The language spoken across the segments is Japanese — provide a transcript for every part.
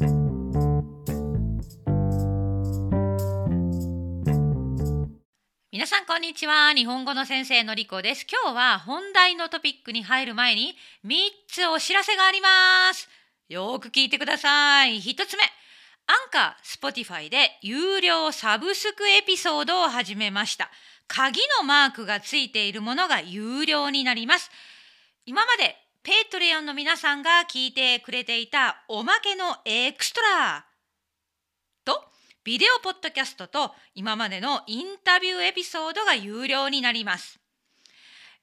皆さんこんにちは。日本語の先生のりこです。今日は本題のトピックに入る前に3つお知らせがあります。よく聞いてください。1つ目。 Anchor、Spotify で有料サブスクエピソードを始めました。鍵のマークがついているものが有料になります。今まで Patreon の皆さんが聞いてくれていたおまけのエクストラとビデオポッドキャストと今までのインタビューエピソードが有料になります。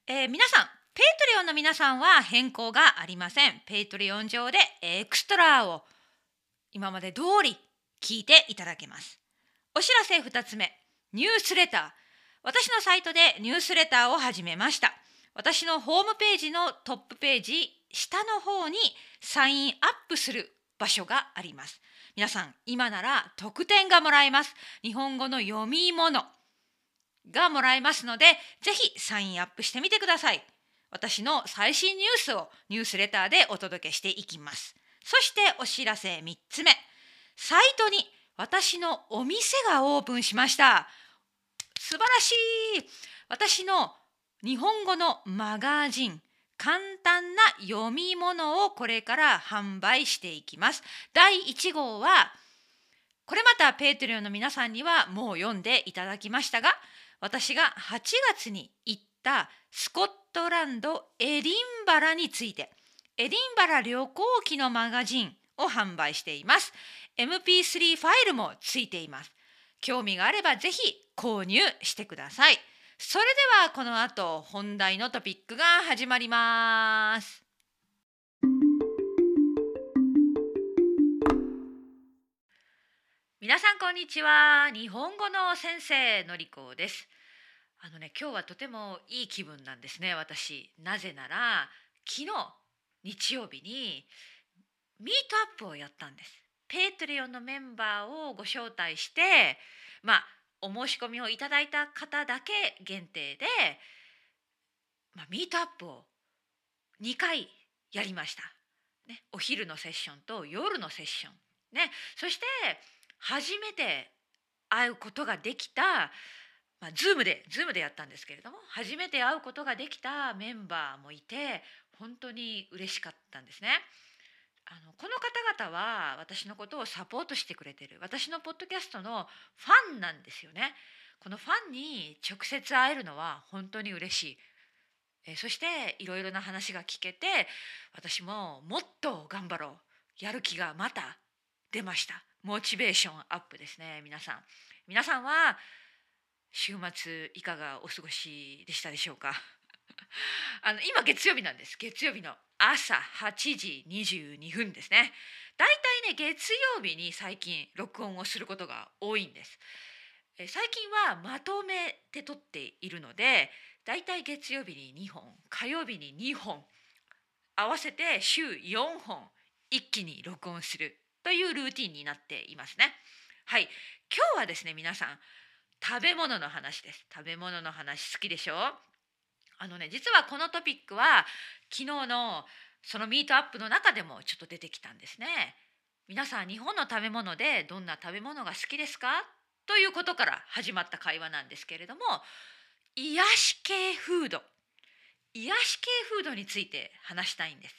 えー、皆さん、 Patreon の皆さんは変更がありません。 Patreon 上でエクストラを今まで通り聞いていただけます。お知らせ2つ目、ニュースレター。私のサイトでニュースレターを始めました。私のホームページのトップページ下の方にサインアップする場所があります。皆さん今なら特典がもらえます。日本語の読み物がもらえますのでぜひサインアップしてみてください。私の最新ニュースをニュースレターでお届けしていきます。そしてお知らせ3つ目。サイトに私のお店がオープンしました。素晴らしい。私の日本語のマガジン簡単な読み物をこれから販売していきます。第1号はこれまたペートリオの皆さんにはもう読んでいただきましたが私が8月に行ったスコットランドエディンバラについてエディンバラ旅行記のマガジンを販売しています。MP3 ファイルもついています。興味があればぜひ購入してください。それではこの後本題のトピックが始まります。皆さんこんにちは。日本語の先生のりこです。あのね今日はとてもいい気分なんですね私。なぜなら昨日日曜日にミートアップをやったんです。 Patreon のメンバーをご招待してまあお申し込みをいただいた方だけ限定で、まあ、ミートアップを2回やりました。ね、お昼のセッションと夜のセッション。ね、そして初めて会うことができた、まあ、ズームでズームでやったんですけれども初めて会うことができたメンバーもいて本当に嬉しかったんですね。あのこの方々は私のことをサポートしてくれてる。私のポッドキャストのファンなんですよね。このファンに直接会えるのは本当に嬉しい。えそしていろいろな話が聞けて私ももっと頑張ろう。やる気がまた出ました。モチベーションアップですね皆さん。皆さんは週末いかがお過ごしでしたでしょうか？あの今月曜日なんです。月曜日の朝8時22分ですね。だいたいね月曜日に最近録音をすることが多いんです。最近はまとめて撮っているのでだいたい月曜日に2本火曜日に2本合わせて週4本一気に録音するというルーティンになっていますね。はい。今日はですね皆さん食べ物の話です。食べ物の話好きでしょ？あのね実はこのトピックは昨日のそのミートアップの中でもちょっと出てきたんですね。皆さん日本の食べ物でどんな食べ物が好きですか？ということから始まった会話なんですけれども癒し系フード。癒し系フードについて話したいんです。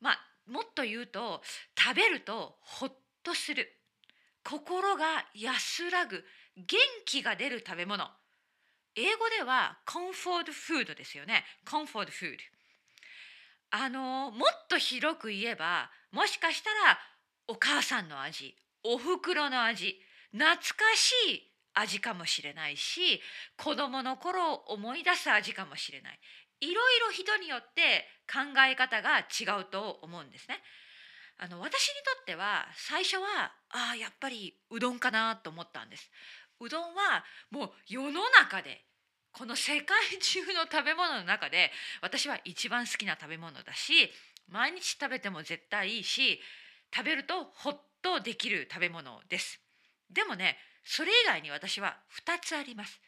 まあもっと言うと食べるとほっとする。心が安らぐ。元気が出る食べ物。英語ではコンフォートフードですよねコンフォートフードあのもっと広く言えばもしかしたらお母さんの味おふくろの味懐かしい味かもしれないし子どもの頃を思い出す味かもしれないいろいろ人によって考え方が違うと思うんですね。あの私にとっては最初はああやっぱりうどんかなと思ったんです。うどんはもう世の中でこの世界中の食べ物の中で私は一番好きな食べ物だし毎日食べても絶対いいし食べるとホッとできる食べ物です。でもねそれ以外に私は2つあります。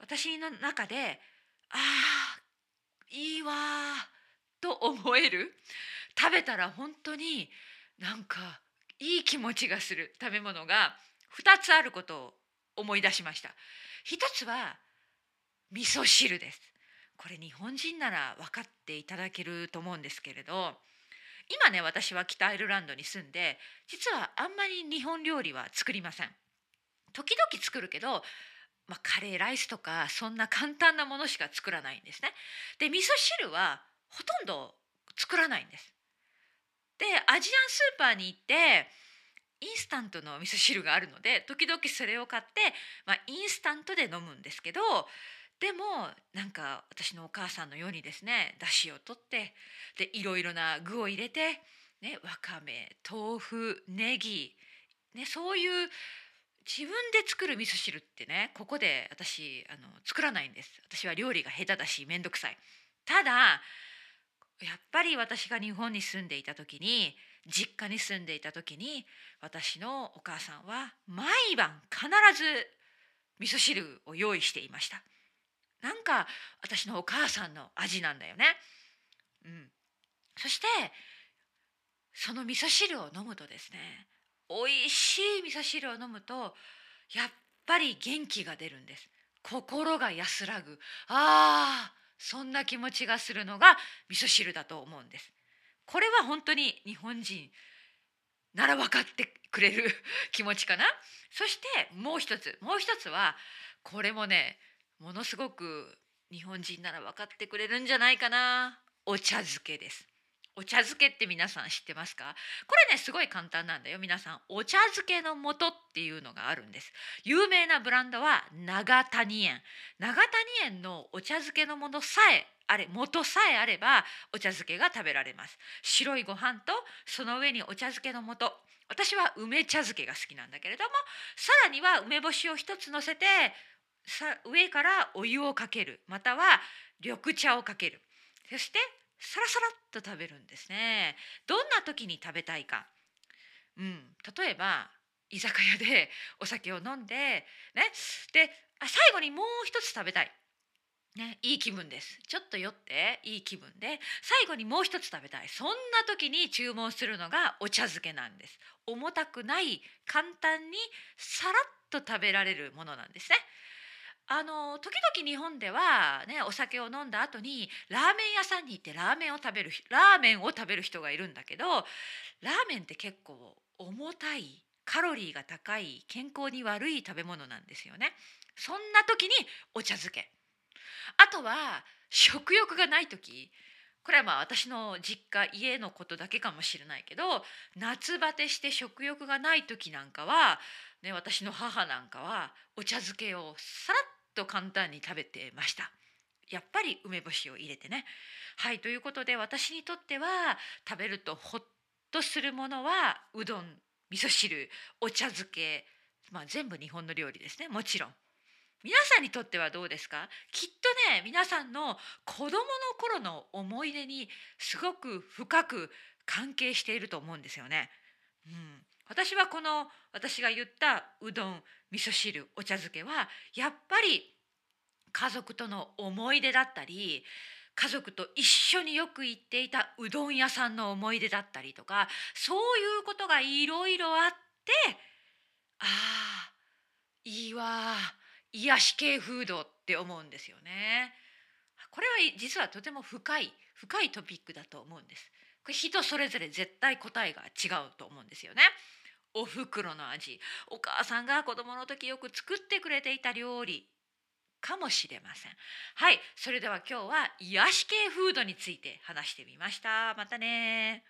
私の中であーいいわと思える。食べたら本当になんかいい気持ちがする食べ物が2つあることを思い出しました。一つは味噌汁です。これ日本人なら分かっていただけると思うんですけれど今ね私は北アイルランドに住んで実はあんまり日本料理は作りません。時々作るけど、まあ、カレーライスとかそんな簡単なものしか作らないんですね。で味噌汁はほとんど作らないんです。でアジアンスーパーに行ってインスタントの味噌汁があるので時々それを買って、まあ、インスタントで飲むんですけどでもなんか私のお母さんのようにですねだしを取ってでいろいろな具を入れて、ね、わかめ豆腐ネギ、ね、そういう自分で作る味噌汁ってねここで私あの作らないんです。私は料理が下手だし面倒くさい。ただやっぱり私が日本に住んでいた時に実家に住んでいた時に私のお母さんは毎晩必ず味噌汁を用意していました。なんか私のお母さんの味なんだよね。うん、そしてその味噌汁を飲むとですね美味しい味噌汁を飲むとやっぱり元気が出るんです。心が安らぐ。ああそんな気持ちがするのが味噌汁だと思うんです。これは本当に日本人なら分かってくれる気持ちかな。そしてもう一つもう一つはこれもねものすごく日本人なら分かってくれるんじゃないかな。お茶漬けです。お茶漬けって皆さん知ってますか？これねすごい簡単なんだよ。皆さんお茶漬けの素っていうのがあるんです。有名なブランドは長谷園。長谷園のお茶漬けのものさえあれ元さえあればお茶漬けが食べられます。白いご飯とその上にお茶漬けの素。私は梅茶漬けが好きなんだけれどもさらには梅干しを一つ乗せてさ上からお湯をかける。または緑茶をかける。そしてサラサラっと食べるんですね。どんな時に食べたいか、うん、例えば居酒屋でお酒を飲んでね。であ最後にもう一つ食べたい。ね、いい気分です。ちょっと酔っていい気分で最後にもう一つ食べたい。そんな時に注文するのがお茶漬けなんです。重たくない簡単にさらっと食べられるものなんですね。あの時々日本ではねお酒を飲んだ後にラーメン屋さんに行ってラーメンを食べるラーメンを食べる人がいるんだけどラーメンって結構重たいカロリーが高い健康に悪い食べ物なんですよね。そんな時にお茶漬け。とは食欲がない時これはまあ私の実家家のことだけかもしれないけど夏バテして食欲がない時なんかは、ね、私の母なんかはお茶漬けをさらっと簡単に食べてました。やっぱり梅干しを入れてね。はいということで私にとっては食べるとほっとするものはうどん味噌汁お茶漬け、まあ、全部日本の料理ですねもちろん。皆さんにとってはどうですか？きっとね皆さんの子供の頃の思い出にすごく深く関係していると思うんですよね。うん、私はこの私が言ったうどん味噌汁お茶漬けはやっぱり家族との思い出だったり家族と一緒によく行っていたうどん屋さんの思い出だったりとかそういうことがいろいろあってああいいわ癒し系フードって思うんですよね。これは実はとても深い深いトピックだと思うんです。これ人それぞれ絶対答えが違うと思うんですよね。お袋の味お母さんが子供の時よく作ってくれていた料理かもしれませんはいそれでは今日は癒し系フードについて話してみましたまたね